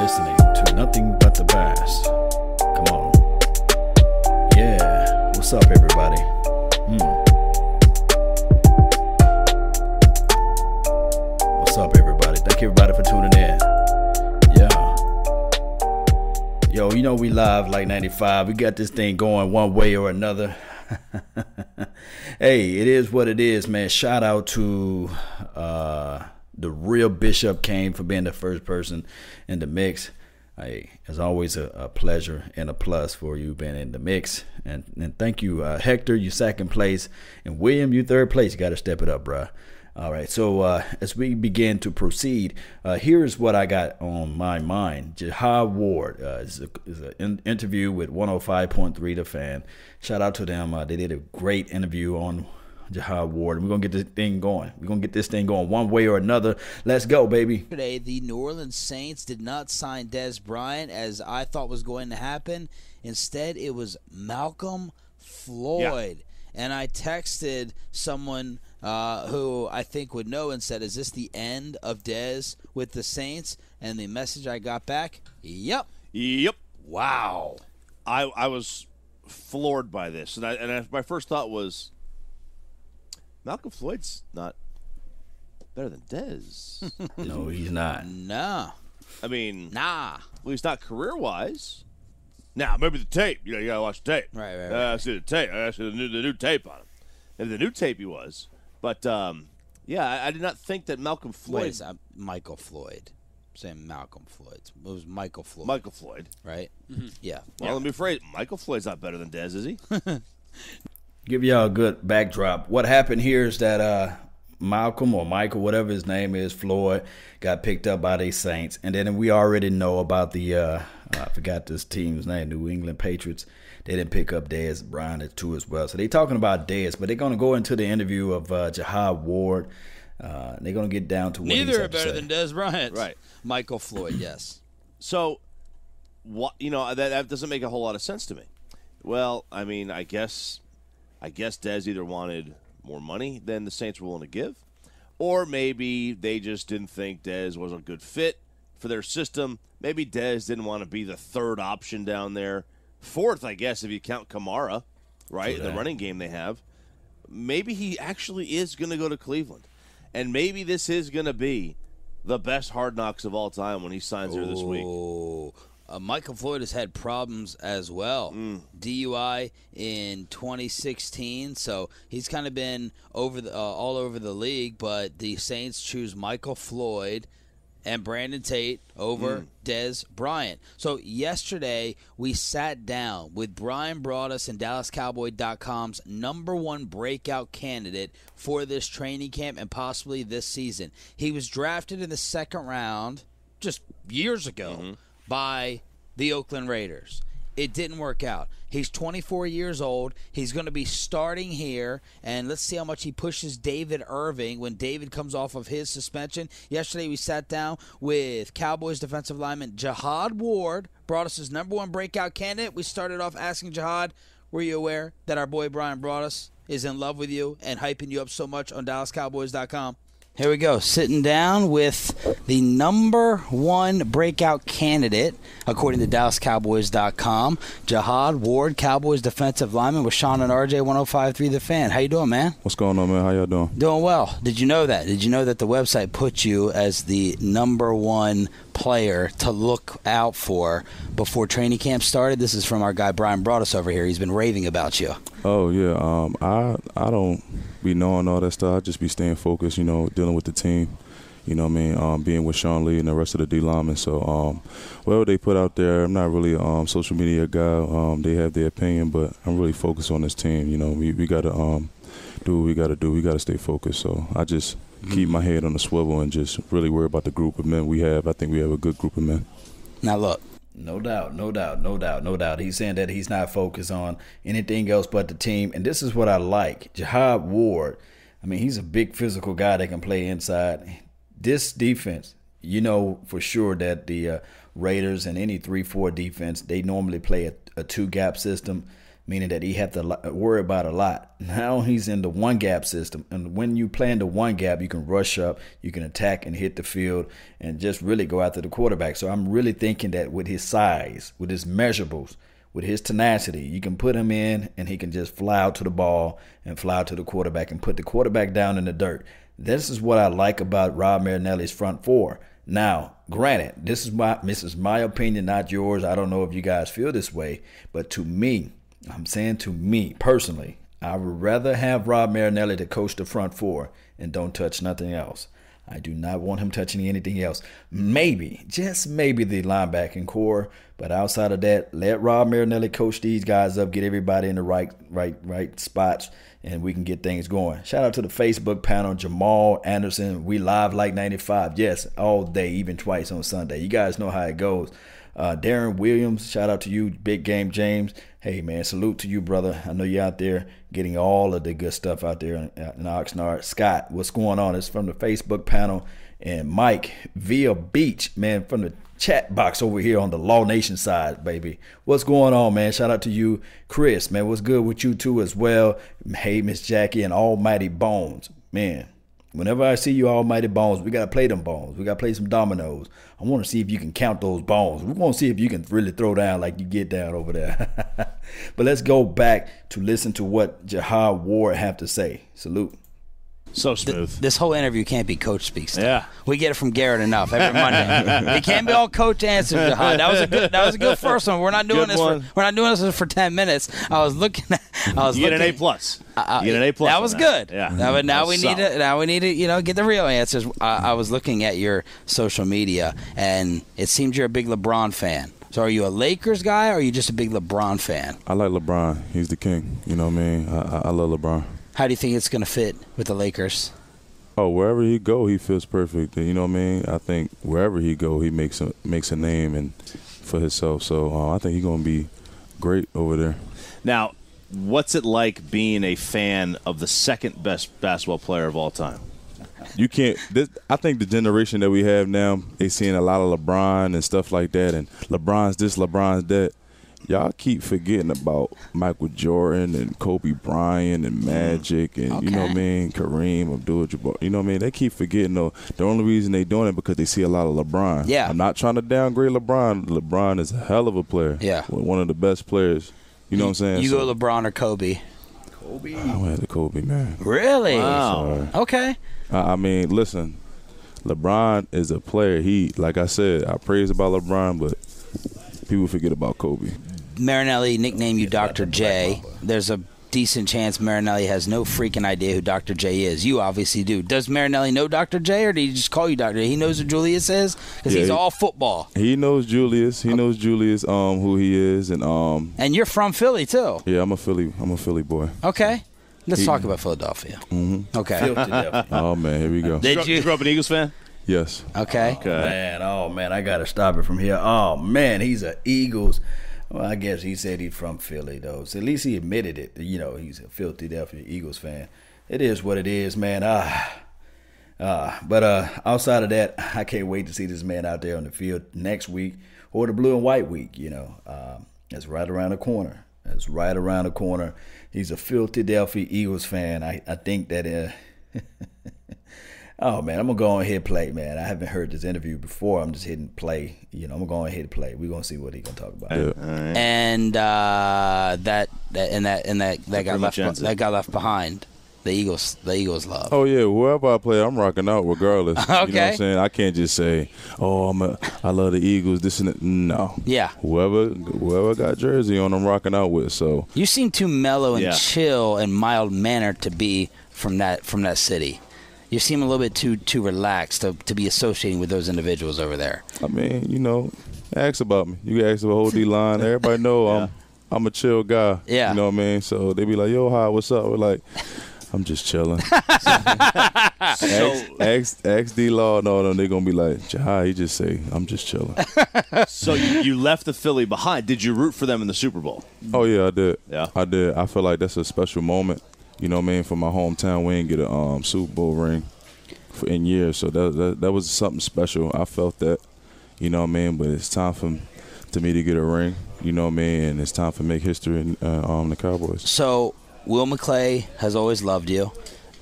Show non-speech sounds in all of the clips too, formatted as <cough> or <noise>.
listening to Nothing But the Bass. Come on. Yeah. What's up, everybody? Hmm. What's up, everybody? Thank everybody for tuning in. Yeah. Yo, you know we live like 95. We got this thing going one way or another. <laughs> hey, it is what it is, man. Shout out to real Bishop Kane for being the first person in the mix. It's always a, a, pleasure and a plus for you being in the mix. And, and thank you, uh, Hector, you second place, and William, you third place. You got to step it up, bruh. All right, so uh, as we begin to proceed, uh, here's what I got on my mind. Jihad Ward uh, is, an interview with 105.3 The Fan. Shout out to them. Uh, they did a great interview on Jihad Ward. We're gonna get this thing going. We're gonna get this thing going one way or another. Let's go, baby. Today, the New Orleans Saints did not sign Dez Bryant as I thought was going to happen. Instead, it was Malcolm Floyd. Yeah. And I texted someone uh, who I think would know and said, "Is this the end of Dez with the Saints?" And the message I got back, "Yep, yep, wow." I I was floored by this, and I, and I, my first thought was, Malcolm Floyd's not better than Dez. <laughs> no, he's not. Nah. I mean, nah. Well, he's not career wise. Now, maybe the tape. You know, you gotta watch the tape. Right, right. right. Uh, I see the tape. I see the new, the new tape on him. And the new tape he was, but um, yeah, I, I, did not think that Malcolm Floyd. Wait, uh, Michael Floyd. I'm saying Malcolm Floyd. It was Michael Floyd. Michael Floyd. Right. Mm-hmm. Yeah. Well, yeah. let me phrase. Michael Floyd's not better than Dez, is he? <laughs> give y'all a good backdrop. What happened here is that uh, Malcolm or Michael, whatever his name is, Floyd, got picked up by the Saints, and then we already know about the uh, I forgot this team's name, New England Patriots. They didn't pick up Dez Bryant too as well, so they're talking about Dez, but they're going to go into the interview of uh, Jihad Ward. Uh, they're going to get down to what neither are better than Dez Bryant, right? Michael Floyd, yes. So, what you know that that doesn't make a whole lot of sense to me. Well, I mean, I guess I guess Dez either wanted more money than the Saints were willing to give, or maybe they just didn't think Dez was a good fit for their system. Maybe Dez didn't want to be the third option down there. Fourth, I guess, if you count Kamara, right? The running game they have. Maybe he actually is going to go to Cleveland. And maybe this is going to be the best hard knocks of all time when he signs here this week. Oh, Uh, Michael Floyd has had problems as well. Mm. DUI in 2016, so he's kind of been over the, uh, all over the league. But the Saints choose Michael Floyd and Brandon Tate over mm. Dez Bryant. So yesterday we sat down with Bryan Broaddus and DallasCowboy.com's number one breakout candidate for this training camp and possibly this season. He was drafted in the second round just years ago. Mm-hmm by the Oakland Raiders. It didn't work out. He's 24 years old. He's going to be starting here, and let's see how much he pushes David Irving when David comes off of his suspension. Yesterday, we sat down with Cowboys defensive lineman Jihad Ward, brought us his number one breakout candidate. We started off asking Jihad, were you aware that our boy Bryan Broaddus is in love with you and hyping you up so much on DallasCowboys.com? Here we go. Sitting down with the number one breakout candidate, according to DallasCowboys.com, Jihad Ward, Cowboys defensive lineman with Shan and RJ 1053 The Fan. How you doing, man? What's going on, man? How y'all doing? Doing well. Did you know that? Did you know that the website put you as the number one player to look out for before training camp started? This is from our guy Bryan Broaddus over here. He's been raving about you. Oh yeah. Um, I I don't be knowing all that stuff. I just be staying focused, you know, dealing with the team. You know what I mean? Um, being with Sean Lee and the rest of the D linemen. So um, whatever they put out there, I'm not really a um, social media guy. Um, they have their opinion, but I'm really focused on this team. You know, we, we got to um, do what we got to do. We got to stay focused. So I just mm-hmm. keep my head on the swivel and just really worry about the group of men we have. I think we have a good group of men. Now, look, no doubt, no doubt, no doubt, no doubt. He's saying that he's not focused on anything else but the team. And this is what I like. Jihad Ward, I mean, he's a big physical guy that can play inside. This defense, you know for sure that the uh, Raiders and any 3 4 defense, they normally play a, a two gap system, meaning that he had to worry about a lot. Now he's in the one gap system, and when you play in the one gap, you can rush up, you can attack and hit the field, and just really go after the quarterback. So I'm really thinking that with his size, with his measurables, with his tenacity, you can put him in, and he can just fly out to the ball and fly out to the quarterback and put the quarterback down in the dirt. This is what I like about Rod Marinelli's front four. Now, granted, this is my this is my opinion, not yours. I don't know if you guys feel this way, but to me, I'm saying to me personally, I would rather have Rod Marinelli to coach the front four and don't touch nothing else. I do not want him touching anything else. Maybe, just maybe the linebacking core, but outside of that, let Rod Marinelli coach these guys up, get everybody in the right, right, right spots, and we can get things going. Shout out to the Facebook panel, Jamal Anderson. We live like 95. Yes, all day, even twice on Sunday. You guys know how it goes. Uh, Darren Williams, shout out to you, Big Game James. Hey man, salute to you, brother. I know you're out there getting all of the good stuff out there in, in Oxnard. Scott, what's going on? It's from the Facebook panel. And Mike via Beach, man, from the chat box over here on the Law Nation side, baby. What's going on, man? Shout out to you, Chris, man. What's good with you too as well? Hey, Miss Jackie and Almighty Bones, man. Whenever I see you, Almighty Bones, we gotta play them bones. We gotta play some dominoes. I want to see if you can count those bones. We want to see if you can really throw down like you get down over there. <laughs> but let's go back to listen to what Jihad Ward have to say. Salute. So smooth. this whole interview can't be coach speaks. stuff. Yeah. we get it from Garrett enough every Monday. <laughs> it can't be all coach answers. Jihad. That was a good. That was a good <laughs> first one. We're not doing Good this. For, we're not doing this for ten minutes. I was looking. At, I was You get an looking, A plus. uh, You get an A plus. That on was good. Yeah. Now, but now we was need solid. to. Now we need to. You know, get the real answers. I, I was looking at your social media, and it seems you're a big LeBron fan. So, are you a Lakers guy, or are you just a big LeBron fan? I like LeBron. He's the king. You know what I mean? I, I, I love LeBron. How do you think it's going to fit with the Lakers? Oh, wherever he go, he feels perfect. You know what I mean? I think wherever he go, he makes a makes a name and for himself. So uh, I think he's gonna be great over there. Now, what's it like being a fan of the second best basketball player of all time? You can't. This, I think the generation that we have now, they seeing a lot of LeBron and stuff like that, and LeBron's this, LeBron's that. Y'all keep forgetting about Michael Jordan and Kobe Bryant and mm-hmm. Magic and you know what I mean, Kareem Abdul-Jabbar. You know what I mean? They keep forgetting though. The only reason they doing it because they see a lot of LeBron. Yeah. I'm not trying to downgrade LeBron. LeBron is a hell of a player. Yeah. one of the best players. You know what I'm saying? You So- go LeBron or Kobe? Kobe. I went to Kobe, man. Really? Wow. Sorry. Okay. I I mean, listen, LeBron is a player. He, like I said, I praise about LeBron, but people forget about Kobe. Marinelli nicknamed you Dr. J. There's a decent chance Marinelli has no freaking idea who Dr. J is. You obviously do. Does Marinelli know Dr. J, or did he just call you Dr. J? He knows who Julius is because Yeah, he's he- all football. He knows Julius. He knows Julius, um, who he is, and um, And you're from Philly too. yeah, I'm a Philly. I'm a Philly boy. Okay. Let's He- talk about Philadelphia. Mm-hmm. Okay. Oh man, here we go. Did Grew- you? grew up an Eagles fan? Yes. Okay. Okay. Man, oh man, I gotta stop it from here. Oh man, he's an Eagles. Well, I guess he said he's from Philly though. So at least he admitted it. You know, he's a filthy Philadelphia Eagles fan. It is what it is, man. Ah, ah. But uh, outside of that, <laughs> I can't wait to see this man out there on the field next week or the blue and white week. You know, um, it's right around the corner. It's right around the corner. He's a filthy Philadelphia Eagles fan. I I think that. Uh, <laughs> Oh man, I'm gonna go on ahead and play, man. I haven't heard this interview before. I'm just hitting play. You know, I'm gonna go on ahead and play. We're gonna see what he gonna talk about. Yeah. And uh, that, that and that and that that got left much ends it. that got left behind. The Eagles. The Eagles love. Oh yeah, whoever I play, I'm rocking out regardless. <laughs> You know what Okay. I'm saying? I can't just say, "Oh, I'm a, I love the Eagles." This and that. No. Yeah. Whoever, whoever got jersey on, I'm rocking out with. So You seem too mellow and Yeah. chill and mild mannered to be from that from that city. You seem a little bit too too relaxed to, to be associating with those individuals over there. I mean, you know, ask about me. You can ask about whole D line. <laughs> Everybody know I'm I'm a chill guy. Yeah. You know what I mean? So they be like, "Yo, hi, what's up?" We're like, "I'm just chilling." <laughs> ask, ask, ask D Law and all them. they're gonna be like, "Jahai," he just say, "I'm just chilling." <laughs> So you, you left the Philly behind. Did you root for them in the Super Bowl? oh yeah, I did. Yeah. I did. I feel like that's a special moment. You know what I mean? For my hometown, we didn't get a um, Super Bowl ring for in years, so that, that that was something special. I felt that. You know what I mean? But it's time for to me to get a ring. You know what I mean? And it's time for make history in uh, um, the Cowboys. So Will McClay has always loved you.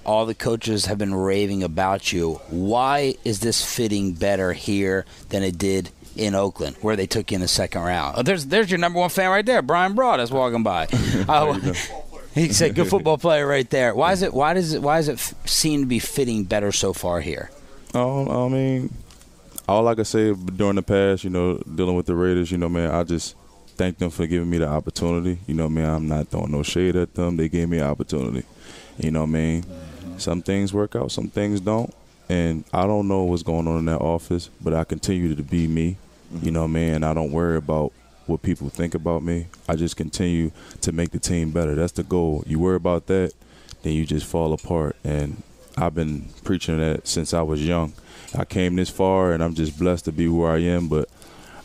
All the coaches have been raving about you. Why is this fitting better here than it did in Oakland, where they took you in the second round? Oh, there's there's your number one fan right there, Bryan Broaddus, is walking by. <laughs> Oh, he said, "Good <laughs> football player right there." Why is it? Why does it? Why does it f- seem to be fitting better so far here? Um, I mean, all I can say during the past, you know, dealing with the Raiders, you know, man, I just thank them for giving me the opportunity. You know, man, I'm not throwing no shade at them. They gave me an opportunity. You know what I mean? Some things work out, some things don't. And I don't know what's going on in that office, but I continue to be me. You know man, I don't worry about what people think about me. I just continue to make the team better. That's the goal. You worry about that, then you just fall apart. And I've been preaching that since I was young. I came this far, and I'm just blessed to be where I am. But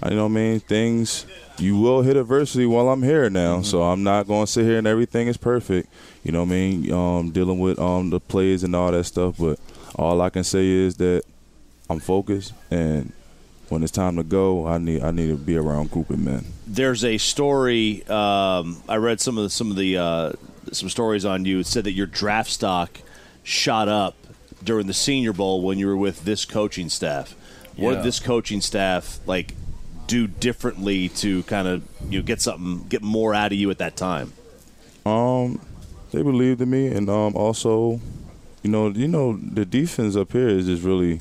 you know what I mean? Things you will hit adversity while I'm here now, Mm-hmm. so I'm not going to sit here and everything is perfect. You know what I mean? Um, dealing with um the plays and all that stuff, but all I can say is that I'm focused, and when it's time to go, I need I need to be around a group of men. There's a story. Um, I read some of the, some of the uh, some stories on you. It said that your draft stock shot up during the Senior Bowl when you were with this coaching staff. What Yeah. did this coaching staff like do differently to kind of you know, get something get more out of you at that time? Um, they believed in me, and um, also, you know, you know, the defense up here is just really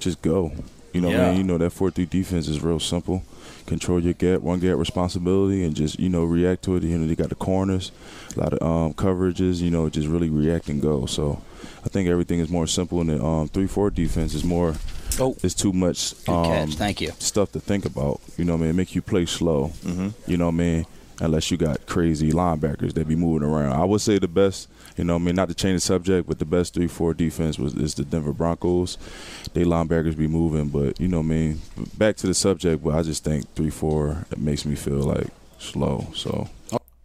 just go. You know, what I Yeah. mean, you know that four three defense is real simple. Control your gap, one gap responsibility, and just you know react to it. You know they got the corners, a lot of um, coverages. You know, just really react and go. So, I think everything is more simple. And the um, three four defense is more. Oh. it's too much. Um, catch. Thank you. stuff to think about. You know what I mean? Make you play slow. Mm-hmm. You know what I mean? Unless you got crazy linebackers that be moving around. I would say the best, you know I mean, not to change the subject, but the best 3 4 defense was is the Denver Broncos. They linebackers be moving, but you know I mean? Back to the subject, but I just think 3 4 it makes me feel like slow. So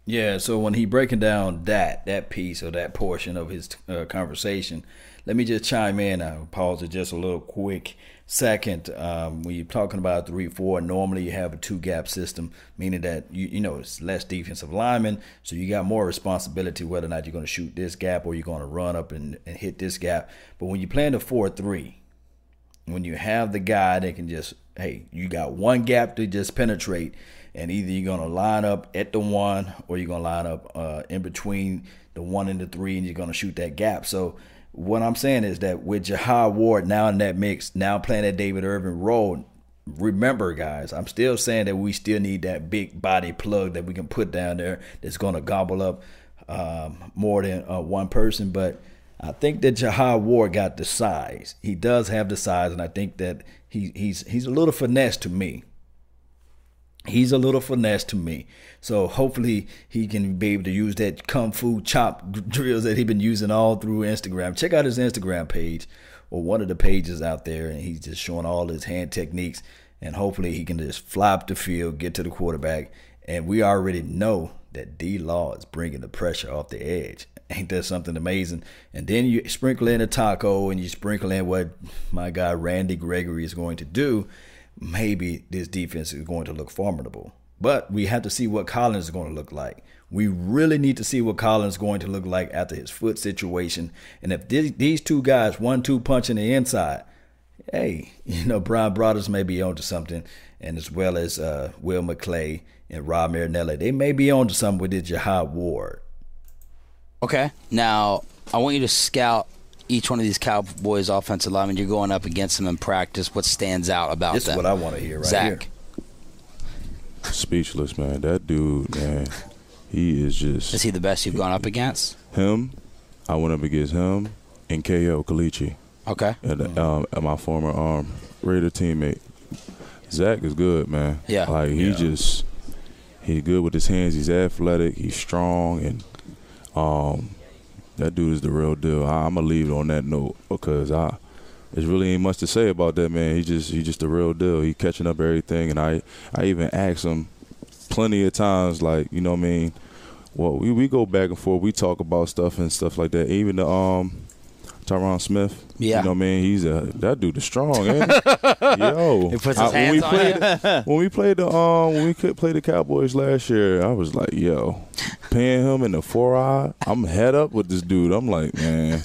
Yeah, so when he breaking down that that piece or that portion of his uh, conversation, let me just chime in. I'll pause it just a little quick second. Um, when you're talking about three four, normally you have a two gap system, meaning that you you know it's less defensive linemen, so you got more responsibility whether or not you're going to shoot this gap or you're going to run up and, and hit this gap. But when you play in the four three, when you have the guy that can just hey you got one gap to just penetrate and either you're going to line up at the one or you're going to line up uh, in between the one and the three and you're going to shoot that gap so what i'm saying is that with jihad ward now in that mix now playing that david irving role remember guys i'm still saying that we still need that big body plug that we can put down there that's going to gobble up um, more than uh, one person but I think that Jihad Ward got the size. He does have the size, and I think that he, he's he's a little finesse to me. He's a little finesse to me. So hopefully he can be able to use that kung fu chop <laughs> drills that he's been using all through Instagram. Check out his Instagram page or one of the pages out there, and he's just showing all his hand techniques. And hopefully he can just fly up the field, get to the quarterback, and we already know that D Law is bringing the pressure off the edge. <laughs> Ain't that something amazing? And then you sprinkle in a taco and you sprinkle in what my guy Randy Gregory is going to do. Maybe this defense is going to look formidable. But we have to see what Collins is going to look like. We really need to see what Collins is going to look like after his foot situation. And if these these two guys, one two punching the inside, hey, <laughs> you know, Bryan Broaddus may be onto something, and as well as uh, Will McClay and Rod Marinelli, they may be onto something with this Jihad Ward. Okay. Now, I want you to scout each one of these Cowboys offensive linemen. You're going up against them in practice. What stands out about This is what I want to hear right Zach. here. speechless, man. That dude, man, he is just Is he the best you've gone up against? him. I went up against him and KO Kalichi. Okay. and um, and my former arm, Raider teammate. Zach is good, man. Yeah. like he Yeah. just he's good with his hands. He's athletic. He's strong, and um that dude is the real deal. I, I'm gonna leave it on that note because I. There's really ain't much to say about that man. He just he just the real deal. He catching up everything, and I I even asked him plenty of times, like you know what I mean. Well, we, we go back and forth. We talk about stuff and stuff like that. Even the um Tyron Smith. Yeah. You know, man, he's a that dude is strong, ain't he? <laughs> Yo, He puts his I- when we on played <laughs> when we played the um when we could play the Cowboys last year, I was like, yo, paying him in the four eye, I'm head up with this dude. I'm like, man,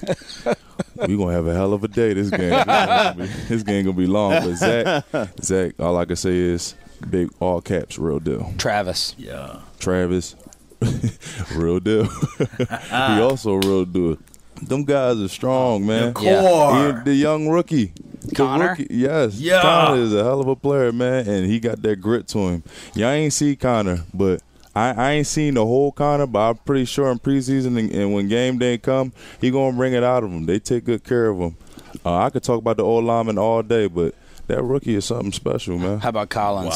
we gonna have a hell of a day this game. This, gonna be, this game gonna be long. But Zach, Zach, all I can say is big all caps, real deal. Travis. Yeah. Travis, <laughs> real deal. he also real deal. Them guys are strong, man. Yeah. Core. He- the young rookie. The Connor? rookie- yes. Yeah. Connor is a hell of a player, man, and he got that grit to him. Y'all ain't see Connor, but I, I ain't seen the whole Connor, but I'm pretty sure in preseason and, and when game day come, he gonna bring it out of him. They take good care of him. Uh, I could talk about the old lineman all day, but that rookie is something special, man. How about Collins?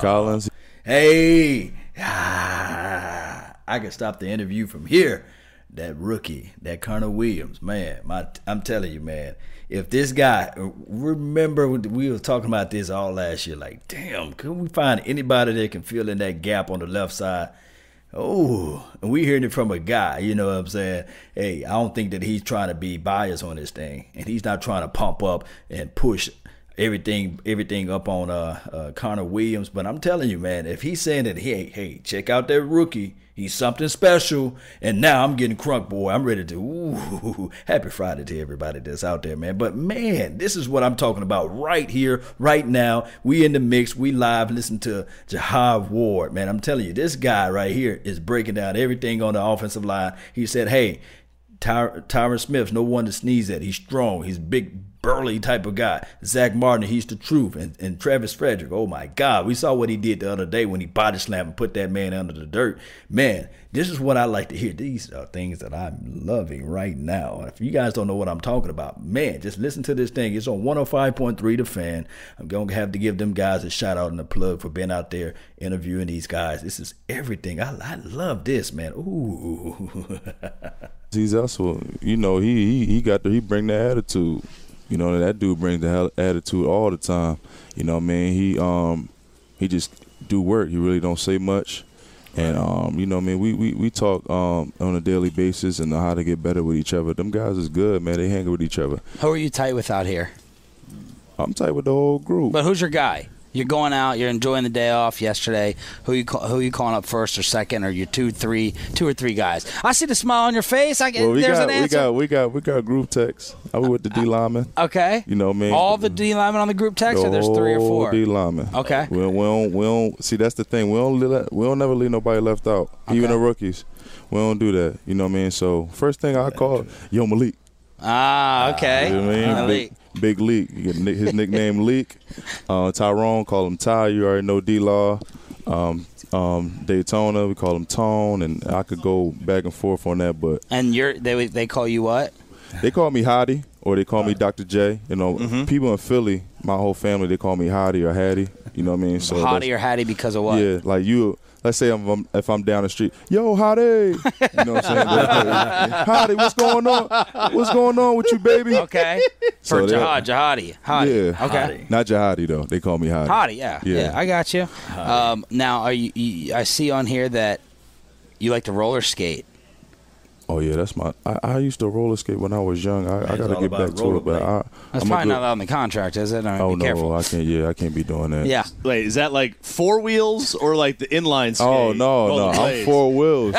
Collins, Hey, ah, I can stop the interview from here. That rookie, that Connor Williams, man, my, I'm telling you, man. If this guy, remember we were talking about this all last year. Like, damn, can we find anybody that can fill in that gap on the left side? Oh, and we hearing it from a guy, you know what I'm saying? Hey, I don't think that he's trying to be biased on this thing, and he's not trying to pump up and push everything everything up on uh, uh Connor Williams. But I'm telling you, man, if he's saying that, hey, hey, check out that rookie, he's something special, and now I'm getting crunk, boy. I'm ready to. Ooh, <laughs> happy Friday to everybody that's out there, man. But man, this is what I'm talking about right here, right now. We in the mix. We live. Listen to Jihad Ward, man. I'm telling you, this guy right here is breaking down everything on the offensive line. He said, hey. Ty- Tyron Smith's no one to sneeze at. He's strong. He's big, burly type of guy. Zach Martin, he's the truth. And, and Travis Frederick, oh my God. We saw what he did the other day when he body slammed and put that man under the dirt. Man, this is what I like to hear. These are things that I'm loving right now. If you guys don't know what I'm talking about, man, just listen to this thing. It's on 105.3 The Fan. I'm going to have to give them guys a shout out and a plug for being out there interviewing these guys. This is everything. I, I love this, man. Ooh. <laughs> he's also, you know, he he, he got he bring the attitude. You know, that dude brings the hell attitude all the time. You know, I mean, he um he just do work. He really don't say much. And um, you know, I mean, we, we, we talk um, on a daily basis and how to get better with each other. Them guys is good, man. They hang with each other. Who are you tight with out here? I'm tight with the whole group. But who's your guy? You're going out. You're enjoying the day off yesterday. Who you call, who you calling up first or second, or your two, three, two or three guys? I see the smile on your face. I get well, we there's got an we got we got we got group text. I was with the D lineman. okay. You know, what I mean, All the D linemen on the group text, the or there's three or four. D lineman. Okay. We don't, we don't we don't see that's the thing. We don't let, we don't never leave nobody left out. Even the rookies. We don't do that. You know what I mean? So first thing I call Yo Malik. Ah, okay. You know what I mean? Malik. Big, big Leak. You get His <laughs> nickname Leak. Uh, Tyrone, call him Ty. You already know D Law. Um, um, Datone, we call him Tone, and I could go back and forth on that, but And you're they they call you what? they call me Hottie or they call me Dr. J. You know, Mm-hmm. people in Philly, my whole family, they call me Hottie or Hattie. You know what I mean? So Hottie or Hattie because of what? Yeah, like you. Let's say I'm, I'm- if I'm down the street, yo, Hottie. You know what I'm saying? <laughs> Hottie, what's going on? What's going on with you, baby? Okay. For So Jihad, Jihadi. Hottie. Yeah. Okay. Not Jihadi though. They call me Hottie. Hottie, yeah. Yeah. yeah. I got you. Um, now, are you, you? I see on here that you like to roller skate. Oh yeah, that's my. I, I used to roller skate when I was young. I, I got to get back to it, but I, That's I'm probably good- not on the contract, is it? I mean, Oh be no, careful. I can't. Yeah, I can't be doing that. Yeah. Wait, is that like four wheels or like the inline oh, skate? Ah, oh no, no, Roller I'm four wheels. Oh,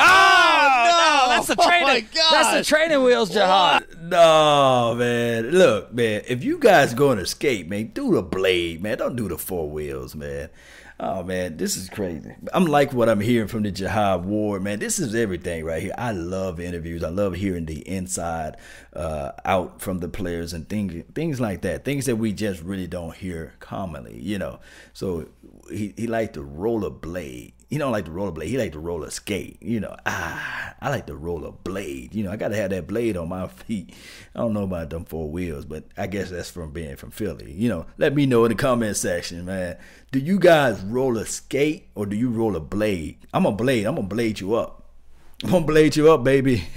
no, that's the Oh, training. my That's the training wheels, Jihad. No, man. Look, man. If you guys going to skate, man, do the blade, man. Don't do the four wheels, man. Oh man, this is crazy. I'm like what I'm hearing from the Jihad Ward, man. This is everything right here. I love interviews. I love hearing the inside uh, out from the players and things things like that. Things that we just really don't hear commonly, you know. So he he liked to roller blade. He don't like to roller blade. He like to roller skate. You know, ah, I like to roller blade. You know, I got to have that blade on my <laughs> feet. I don't know about them four wheels, but I guess that's from being from Philly. You know, let me know in the comment section, man. Do you guys roller skate or do you roller blade? I'm a blade. I'm gonna blade you up. I'm gonna blade you up, baby. <laughs>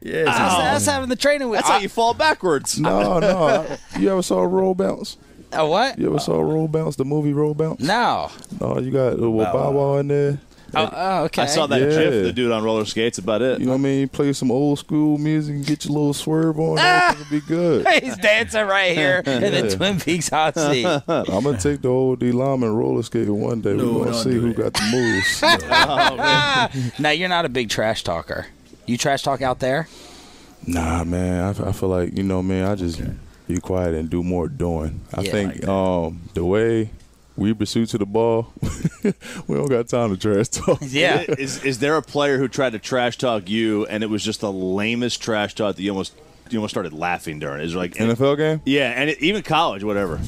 yes, That's, that's having the training wheel. That's how you fall backwards. No, no. I- you ever saw a Roll Bounce? Uh, what? You ever saw Roll Bounce, the movie Roll Bounce? No. No, you got uh, with Bow Bow Wow. Wow in there. Oh, oh, okay. I saw that Yeah. gif the dude on roller skates. About it. You know what I mean? Play some old school music and get your little swerve on. Everything <laughs> will be good. <laughs> He's dancing right here <laughs> in the Twin Peaks hot seat. I'm gonna take the old D Lyman roller skating one day. No, We're gonna see who that. got the moves. now you're not a big trash talker. You trash talk out there? Nah, man. I feel like you know, man. I just be quiet and do more doing. I Yeah. think Like um, the way we pursue to the ball, <laughs> we don't got time to trash talk. <laughs> Yeah. Is is there a player who tried to trash talk you and it was just the lamest trash talk that you almost you almost started laughing during? Is there like NFL game? Yeah, and it, even college, whatever.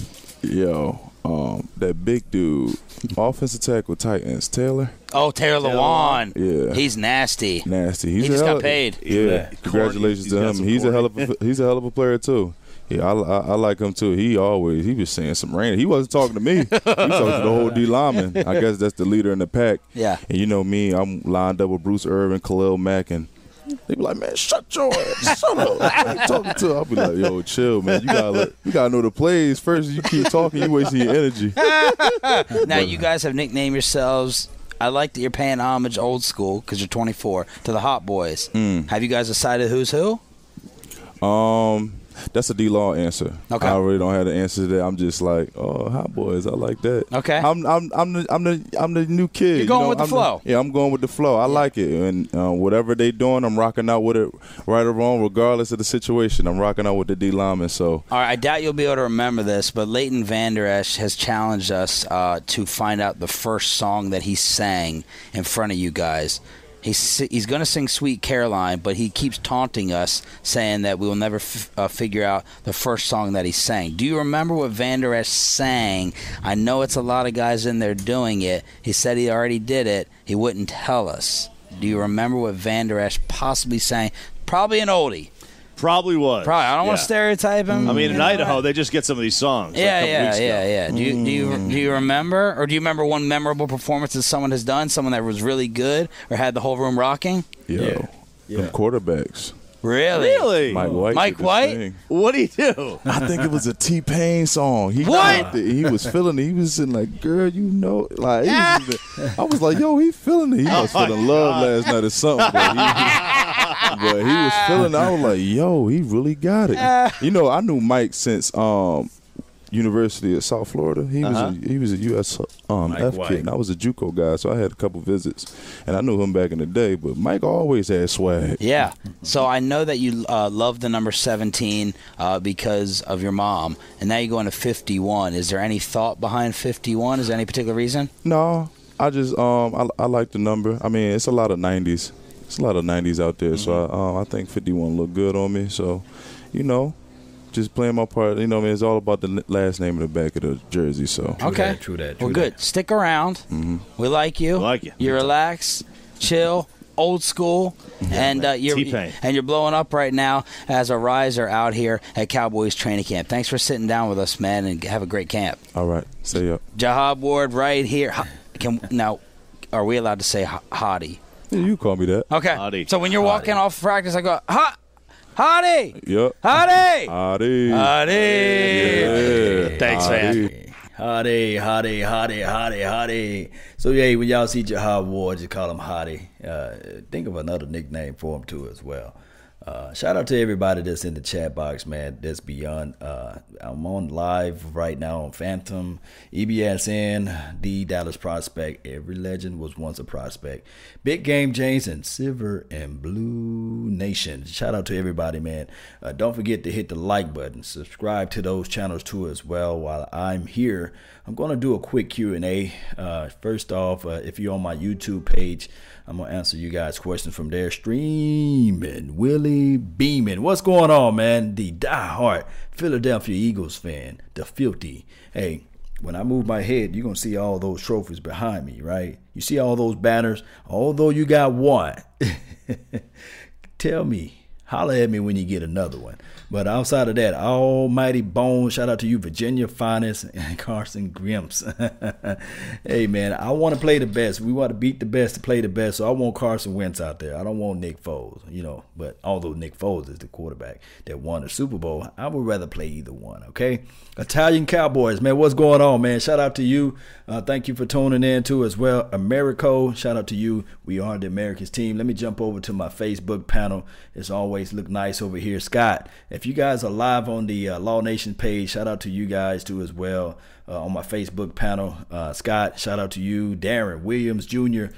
Yo, um, that big dude, offensive tackle Titans, Taylor, Oh, Taylor Lewan. Yeah. He's nasty. nasty. He's He a just hell got paid. Yeah, Yeah. congratulations He's to him. some He's a hell of a he's a hell of a player too. Yeah, I, I, I like him too. He always he was saying some rain. He wasn't talking to me. he was talking to the whole D <laughs> lineman. I guess that's the leader in the pack. Yeah. And you know me, I'm lined up with Bruce Irvin, Khalil Mack, and they be like, "Man, shut your ass, shut up." I ain't talking to. I'll be like, "Yo, chill, man. You gotta let, you gotta know the plays first. You keep talking, you wasting your energy." <laughs> Now you guys have nicknamed yourselves. I like that you're paying homage old school because you're 24 to the Hot Boys. Mm. Have you guys decided who's who? Um, that's a D Law answer. Okay. I really don't have the answer to that. I'm just like, oh, hot boys, I like that. Okay. I'm I'm I'm the I'm the I'm the new kid. You're going you know? with the I'm flow. yeah, I'm going with the flow. I like it, and uh, whatever they doing, I'm rocking out with it, right or wrong, regardless of the situation. I'm rocking out with the D lineman. So All right, I doubt you'll be able to remember this, but Leighton Vander Esch has challenged us uh, to find out the first song that he sang in front of you guys. He's, he's going to sing Sweet Caroline, but he keeps taunting us, saying that we will never f- uh, figure out the first song that he sang. Do you remember what Vander Esch sang? I know it's a lot of guys in there doing it. He said he already did it. He wouldn't tell us. Do you remember what Vander Esch possibly sang? Probably an oldie. Probably was. Probably. I don't want to stereotype him. I mean, in mm. Idaho, what? they just get some of these songs. like, a Yeah, couple yeah, ago. yeah, yeah. Do you do you mm. do you remember, or do you remember one memorable performance that someone has done, someone that was really good, or had the whole room rocking? yo, Yeah. Yeah. them quarterbacks, Really? Really? Mike White. Mike White? thing. What do you do? I think it was a T Pain song. He What? He was feeling it. He was sitting like, girl, you know, like he was <laughs> even- I was like, yo, he feeling it. He oh was my feeling love last night or something. But he, was feeling. I was like, yo, he really got it. <laughs> You know, I knew Mike since um, University of South Florida. He Uh-huh. was a, he was a U.S. Um, F White. kid, and I was a JUCO guy, so I had a couple visits, and I knew him back in the day. But Mike always had swag. Yeah. So I know that you uh, love the number 17 uh, because of your mom, and now you're going to 51. Is there any thought behind 51? Is there any particular reason? No, I just um I, I like the number. I mean, it's a lot of '90s. It's a lot of '90s out there, so Mm-hmm. I, um, I think 51 look good on me. So, you know, just playing my part. You know, I mean, it's all about the last name in the back of the jersey. So, True okay. that, true that, true well, good. that. Stick around. We like you. We like you. You relax, chill, old school, and uh, you're T-Pain. and you're blowing up right now as a riser out here at Cowboys training camp. Thanks for sitting down with us, man, and have a great camp. all right, stay up. Jihad Ward, right here. Can now, are we allowed to say ho- hottie? Yeah, you call me that. Okay. Hottie. So when you're walking off practice, I go hot, hottie, Yep. hottie, Adi. hottie. Yeah. Thanks, man. Adi. Hottie, hottie, hottie, hottie, hottie. So yeah, when y'all see Jihad Ward, just call him Hottie. Uh, think of another nickname for him too as well. Uh, shout out to everybody that's in the chat box, man. That's beyond. Uh, I'm on live right now on Phantom, EBSN, the Dallas Prospect. Every legend was once a prospect. Big Game James and Silver and Blue Nation. Shout out to everybody, man. Uh, don't forget to hit the like button. Subscribe to those channels too as well. While I'm here, I'm to do a quick Q&A. Uh, first off, uh, if you're on my YouTube page, I'm to answer you guys' questions from there. Streaming, Willie Beeman. What's going on, man? The diehard Philadelphia Eagles fan, the filthy. Hey, when I move my head, you're to see all those trophies behind me, right? You see all those banners? Although you got one, <laughs> tell me, holler at me when you get another one. But outside of that, Almighty Bone, shout out to you, Virginia Finest and <laughs> Carson Grimps. <laughs> hey man, I want to play the best. We want to beat the best to play the best. So I want Carson Wentz out there. I don't want Nick Foles, you know. But although Nick Foles is the quarterback that won the Super Bowl, I would rather play either one. Okay, Italian Cowboys, man, what's going on, man? Shout out to you. Uh, thank you for tuning in too as well. Americo, shout out to you. We are the Americans team. Let me jump over to my Facebook panel. It's always look nice over here, Scott. If you guys are live on the uh, Law Nation page, shout out to you guys too as well uh, on my Facebook panel. Uh, Scott, shout out to you. Darren Williams Jr.,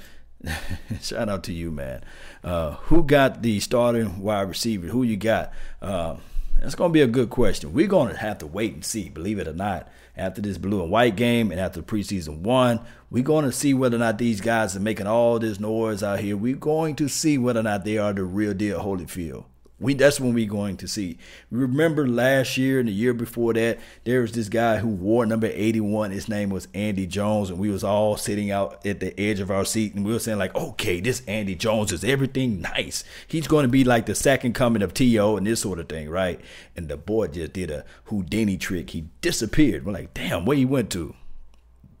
<laughs> shout out to you, man. Uh, who got the starting wide receiver? Who you got? Uh, that's going to be a good question. We're going to have to wait and see, believe it or not. After this blue and white game and after preseason one, we're going to see whether or not these guys are making all this noise out here. We're going to see whether or not they are the real deal Holyfield. We that's when we're going to see. Remember last year and the year before that, there was this guy who wore number 81. His name was Andy Jones, and we was all sitting out at the edge of our seat, and we were saying like, okay, this Andy Jones is everything nice. He's going to be like the second coming of T.O. and this sort of thing, right? And the boy just did a Houdini trick. He disappeared. We're like, damn, where he went to?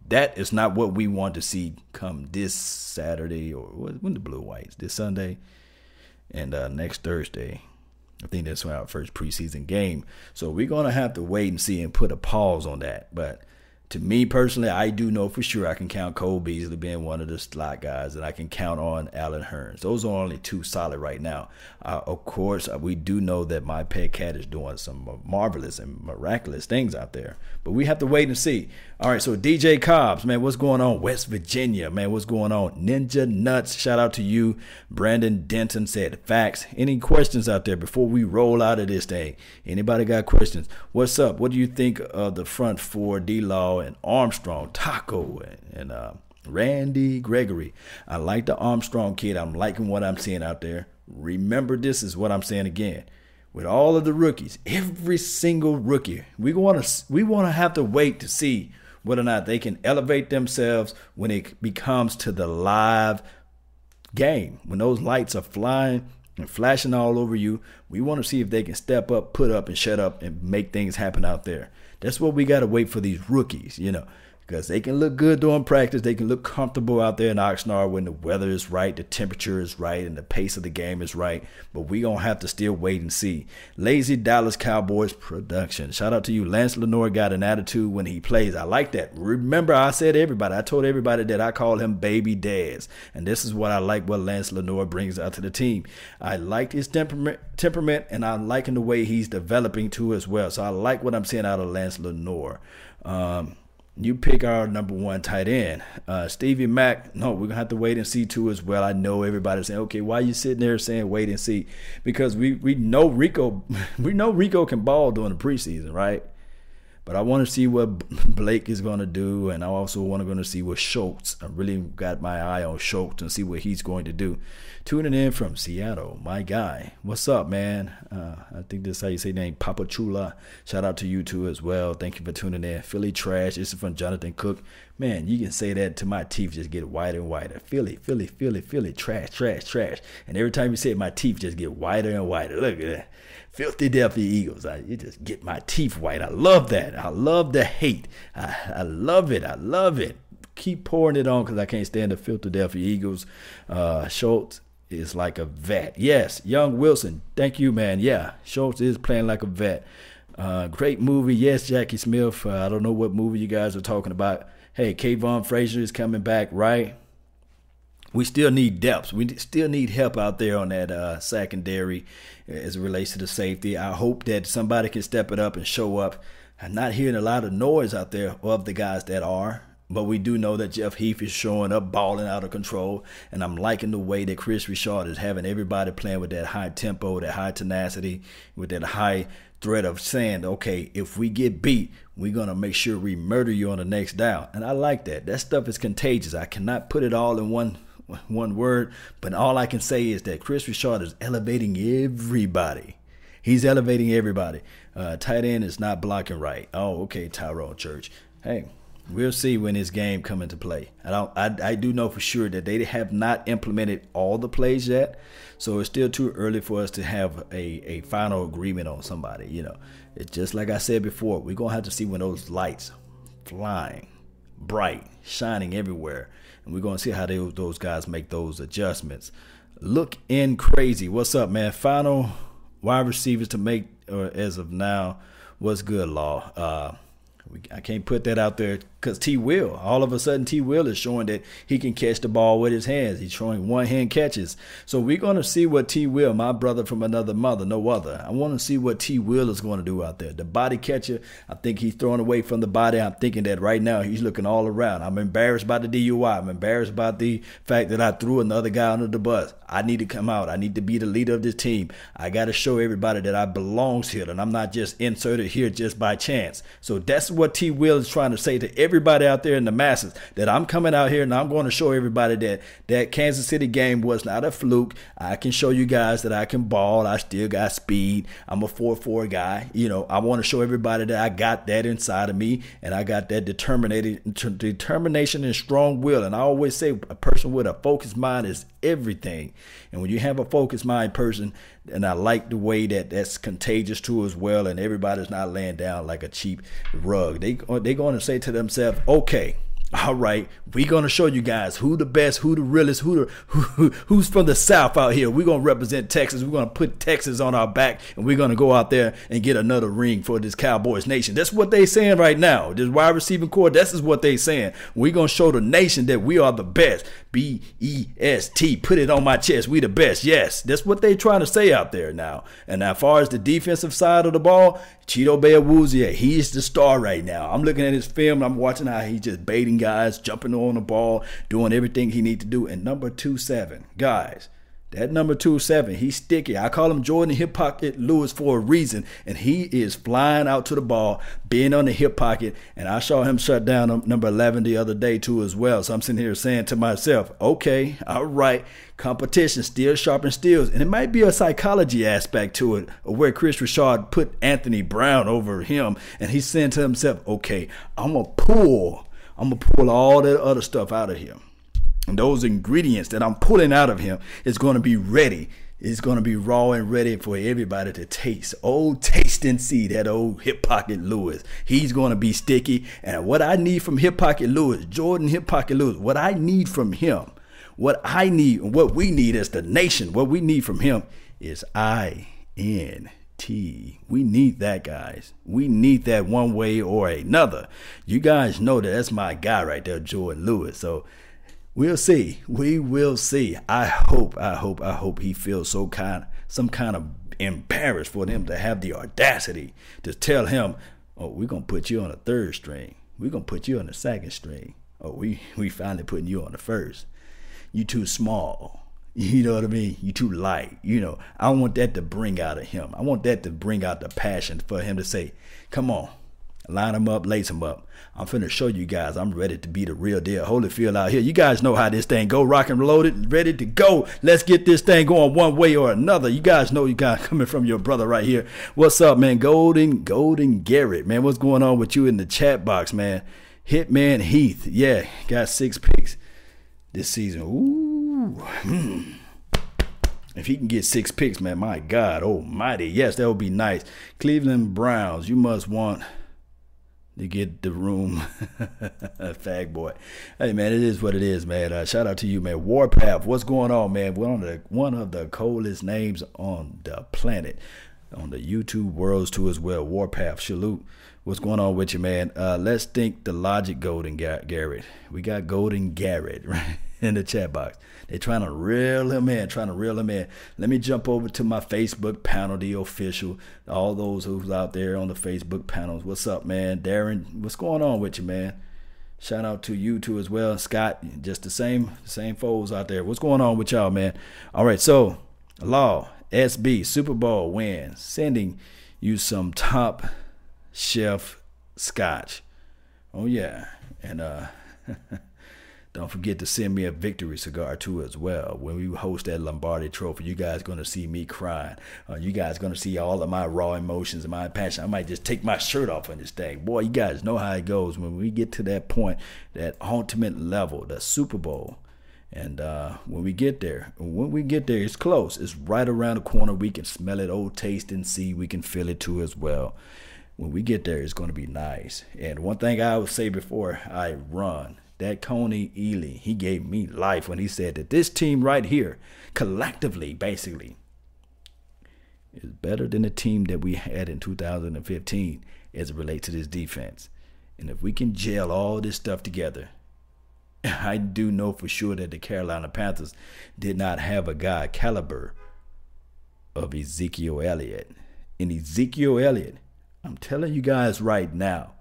That is not what we want to see come this Saturday or when the Blue Whites this Sunday and uh, next Thursday. I think that's our first preseason game. So we're going to have to wait and see and put a pause on that. But to me personally, I do know for sure I can count Cole Beasley being one of the slot guys, and I can count on Allen Hurns. Those are only two solid right now. Uh, of course, uh, we do know that my pet cat is doing some marvelous and miraculous things out there, but we have to wait and see. All right, so DJ Cobbs, man, what's going on? West Virginia, man, what's going on? Ninja Nuts, shout out to you. Brandon Denton said facts. Any questions out there before we roll out of this thing? Anybody got questions? What's up? What do you think of the front four, D Law and Armstrong, Taco, and, and uh, Randy Gregory? I like the Armstrong kid. I'm liking what I'm seeing out there. Remember, this is what I'm saying again with all of the rookies, every single rookie, we want to we want to have to wait to see whether or not they can elevate themselves when it becomes to the live game. When those lights are flying and flashing all over you, we want to see if they can step up, put up, and shut up and make things happen out there. That's what we got to wait for these rookies, you know because they can look good during practice. They can look comfortable out there in Oxnard when the weather is right, the temperature is right, and the pace of the game is right. But we gonna have to still wait and see. Lazy Dallas Cowboys production. Shout out to you, Lance Lenoir. Got an attitude when he plays. I like that. Remember, I said everybody. I told everybody that I call him Baby Daz, and this is what I like. What Lance Lenoir brings out to the team. I like his temperament, temperament, and I'm liking the way he's developing too as well. So I like what I'm seeing out of Lance Lenoir. Um, you pick our number one tight end. Uh, Stevie Mack, no, we're going to have to wait and see too as well. I know everybody's saying, okay, why are you sitting there saying wait and see? Because we, we know Rico, <laughs> we know Rico can ball during the preseason, right? But I want to see what <laughs> Blake is going to do, and I also want to go to see what Schultz. I really got my eye on Schultz and see what he's going to do. Tuning in from Seattle, my guy. What's up, man? Uh, I think this is how you say name, Papa Chula. Shout out to you too as well. Thank you for tuning in. Philly Trash. This is from Jonathan Cook. Man, you can say that to my teeth just get whiter and whiter. Philly, Philly, Philly, Philly, trash, trash, trash. And every time you say it, my teeth just get whiter and whiter. Look at that. Filthy Delphi Eagles. I, you just get my teeth white. I love that. I love the hate. I, I love it. I love it. Keep pouring it on because I can't stand the Philadelphia Eagles. Uh, Schultz is like a vet. Yes, young Wilson. Thank you, man. Yeah, Schultz is playing like a vet. Uh, great movie. Yes, Jackie Smith. Uh, I don't know what movie you guys are talking about. Hey, Kavon Frazier is coming back, right? we still need depth. We still need help out there on that uh, secondary as it relates to the safety. I hope that somebody can step it up and show up. I'm not hearing a lot of noise out there of the guys that are, but we do know that Jeff Heath is showing up, balling out of control, and I'm liking the way that Kris Richard is having everybody playing with that high tempo, that high tenacity, with that high threat of saying, okay, if we get beat, we're going to make sure we murder you on the next down. And I like that. That stuff is contagious. I cannot put it all in one one word, but all I can say is that Kris Richard is elevating everybody. He's elevating everybody. Uh, tight end is not blocking right. Oh, okay, Tyrone Church. Hey, We'll see when this game come into play. I don't. I, I do know for sure that they have not implemented all the plays yet, so it's still too early for us to have a, a final agreement on somebody. You know, it's just like I said before. We're gonna have to see when those lights flying, bright, shining everywhere, and we're gonna see how they, those guys make those adjustments. Look in crazy. What's up, man? Final wide receivers to make, or as of now, what's good, Law? Uh, we, I can't put that out there because T Will, all of a sudden, T Will is showing that he can catch the ball with his hands. He's showing one hand catches. So we're going to see what T Will, my brother from another mother, no other. I want to see what T Will is going to do out there. The body catcher, I think he's throwing away from the body. I'm thinking that right now he's looking all around. I'm embarrassed by the DUI. I'm embarrassed by the fact that I threw another guy under the bus. I need to come out. I need to be the leader of this team. I got to show everybody that I belongs here and I'm not just inserted here just by chance. So that's what T Will is trying to say to everybody everybody out there in the masses that I'm coming out here and I'm going to show everybody that that Kansas City game was not a fluke. I can show you guys that I can ball. I still got speed. I'm a 4-4 guy. You know, I want to show everybody that I got that inside of me and I got that determination and strong will. And I always say a person with a focused mind is everything. And when you have a focused mind person, and I like the way that that's contagious too as well, and everybody's not laying down like a cheap rug. They they going to say to themselves, okay all right, we gonna show you guys who the best, who the realest, who the who, who's from the south out here. We're gonna represent Texas. We're gonna put Texas on our back, and we're gonna go out there and get another ring for this Cowboys nation. That's what they saying right now. This wide receiving core. This is what they saying. We're gonna show the nation that we are the best. B E S T. Put it on my chest. We the best. Yes, that's what they trying to say out there now. And as far as the defensive side of the ball, Chidobe Awuzie, he's the star right now. I'm looking at his film. I'm watching how he's just baiting guys, jumping on the ball, doing everything he need to do. And number two seven, guys, that number two seven, he's sticky. I call him Jourdan Hip Pocket Lewis for a reason, and he is flying out to the ball, being on the hip pocket. And I saw him shut down number eleven the other day too as well. So I'm sitting here saying to myself, okay, all right, competition still sharpens steels, and it might be a psychology aspect to it, of where Kris Richard put Anthony Brown over him, and he's saying to himself, okay, I'm gonna pull I'm gonna pull all that other stuff out of him. And those ingredients that I'm pulling out of him is gonna be ready. It's gonna be raw and ready for everybody to taste. Oh, taste and see that old hip pocket Lewis. He's gonna be sticky. And what I need from hip pocket Lewis, Jourdan hip pocket Lewis, what I need from him, what I need, and what we need as the nation, what we need from him is I N T. We need that, guys. We need that one way or another. You guys know that that's my guy right there, Jourdan Lewis. So we'll see. We will see. I hope, I hope, I hope he feels so kind, some kind of embarrassed for them to have the audacity to tell him, "Oh, we're gonna put you on a third string. We're gonna put you on the second string. Oh, we we finally putting you on the first. You too small." You know what I mean? You too light. You know, I want that to bring out of him. I want that to bring out the passion for him to say, "Come on, line him up, lace him up. I'm finna show you guys I'm ready to be the real deal. Holyfield out here. You guys know how this thing go. Rock and loaded, ready to go. Let's get this thing going one way or another. You guys know you got <laughs> coming from your brother right here. What's up, man? Golden, Golden Garrett, man. What's going on with you in the chat box, man? Hitman Heath, yeah, got six picks this season. Ooh. Hmm. If he can get six picks, man, my God almighty. Yes, that would be nice. Cleveland Browns, you must want to get the room. <laughs> Fag boy. Hey, man, it is what it is, man. Uh, shout out to you, man. Warpath, what's going on, man? We're on the, one of the coldest names on the planet. On the YouTube worlds, too, as well. Warpath, salute. What's going on with you, man? Uh, let's think the logic Golden Garrett. We got Golden Garrett <laughs> right in the chat box. They're trying to reel him in, trying to reel him in. Let me jump over to my Facebook panel, the official. All those who's out there on the Facebook panels. What's up, man? Darren, what's going on with you, man? Shout out to you too as well, Scott. Just the same, same foes out there. What's going on with y'all, man? All right, so Law SB Super Bowl win, sending you some top chef scotch. Oh yeah, and uh, <laughs> Don't forget to send me a victory cigar too as well. When we host that Lombardi Trophy, you guys gonna see me crying. Uh, you guys gonna see all of my raw emotions and my passion. I might just take my shirt off on this thing. Boy, you guys know how it goes when we get to that point, that ultimate level, the Super Bowl. And uh, when we get there, when we get there, it's close. It's right around the corner. We can smell it, old taste and see. We can feel it too as well. When we get there, it's going to be nice. And one thing I would say before I run that Coney Ely, he gave me life when he said that this team right here, collectively, basically, is better than the team that we had in 2015 as it relates to this defense. And if we can gel all this stuff together, <laughs> I do know for sure that the Carolina Panthers did not have a guy caliber of Ezekiel Elliott. And Ezekiel Elliott, I'm telling you guys right now,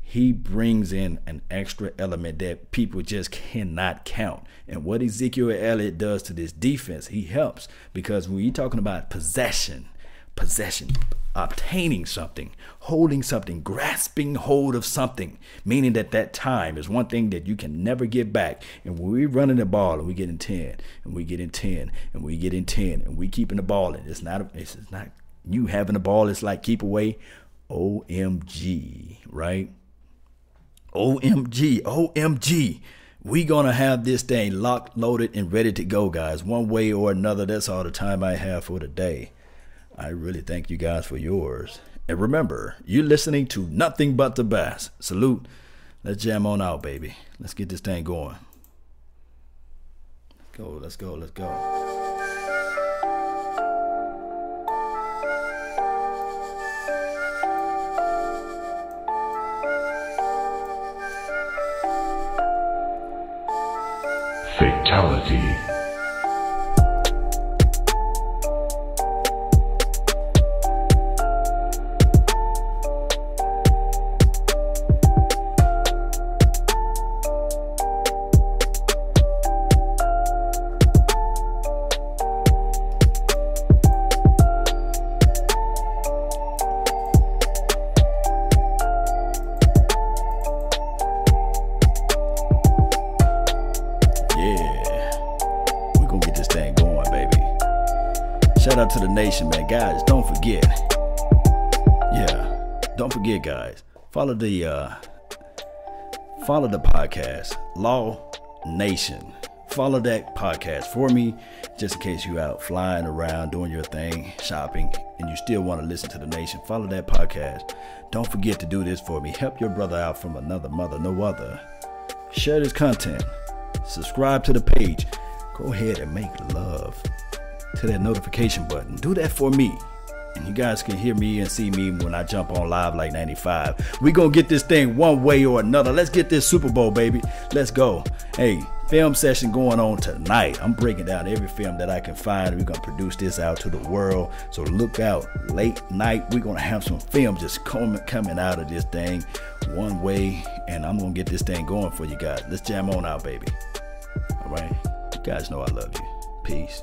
he brings in an extra element that people just cannot count. And what Ezekiel Elliott does to this defense, he helps because when you're talking about possession, possession, obtaining something, holding something, grasping hold of something, meaning that that time is one thing that you can never get back. And when we're running the ball and we get in 10 and we get in 10 and we get in 10 and we keeping the ball in, it's not, it's not you having the ball, it's like keep away. OMG, right? OMG, OMG. We gonna have this thing locked, loaded, and ready to go, guys. One way or another. That's all the time I have for today. I really thank you guys for yours. And remember, you're listening to nothing but the bass. Salute. Let's jam on out, baby. Let's get this thing going. Let's go, let's go, let's go. Fatality. Don't forget, guys. Follow the uh, follow the podcast, Law Nation. Follow that podcast for me, just in case you out flying around doing your thing, shopping, and you still want to listen to the nation. Follow that podcast. Don't forget to do this for me. Help your brother out from another mother, no other. Share this content. Subscribe to the page. Go ahead and make love to that notification button. Do that for me. And you guys can hear me and see me when I jump on live like 95. We gonna get this thing one way or another. Let's get this Super Bowl, baby. Let's go. Hey, film session going on tonight. I'm breaking down every film that I can find. We're gonna produce this out to the world. So look out. Late night, we're gonna have some film just coming coming out of this thing one way. And I'm gonna get this thing going for you guys. Let's jam on out, baby. All right. You guys know I love you. Peace.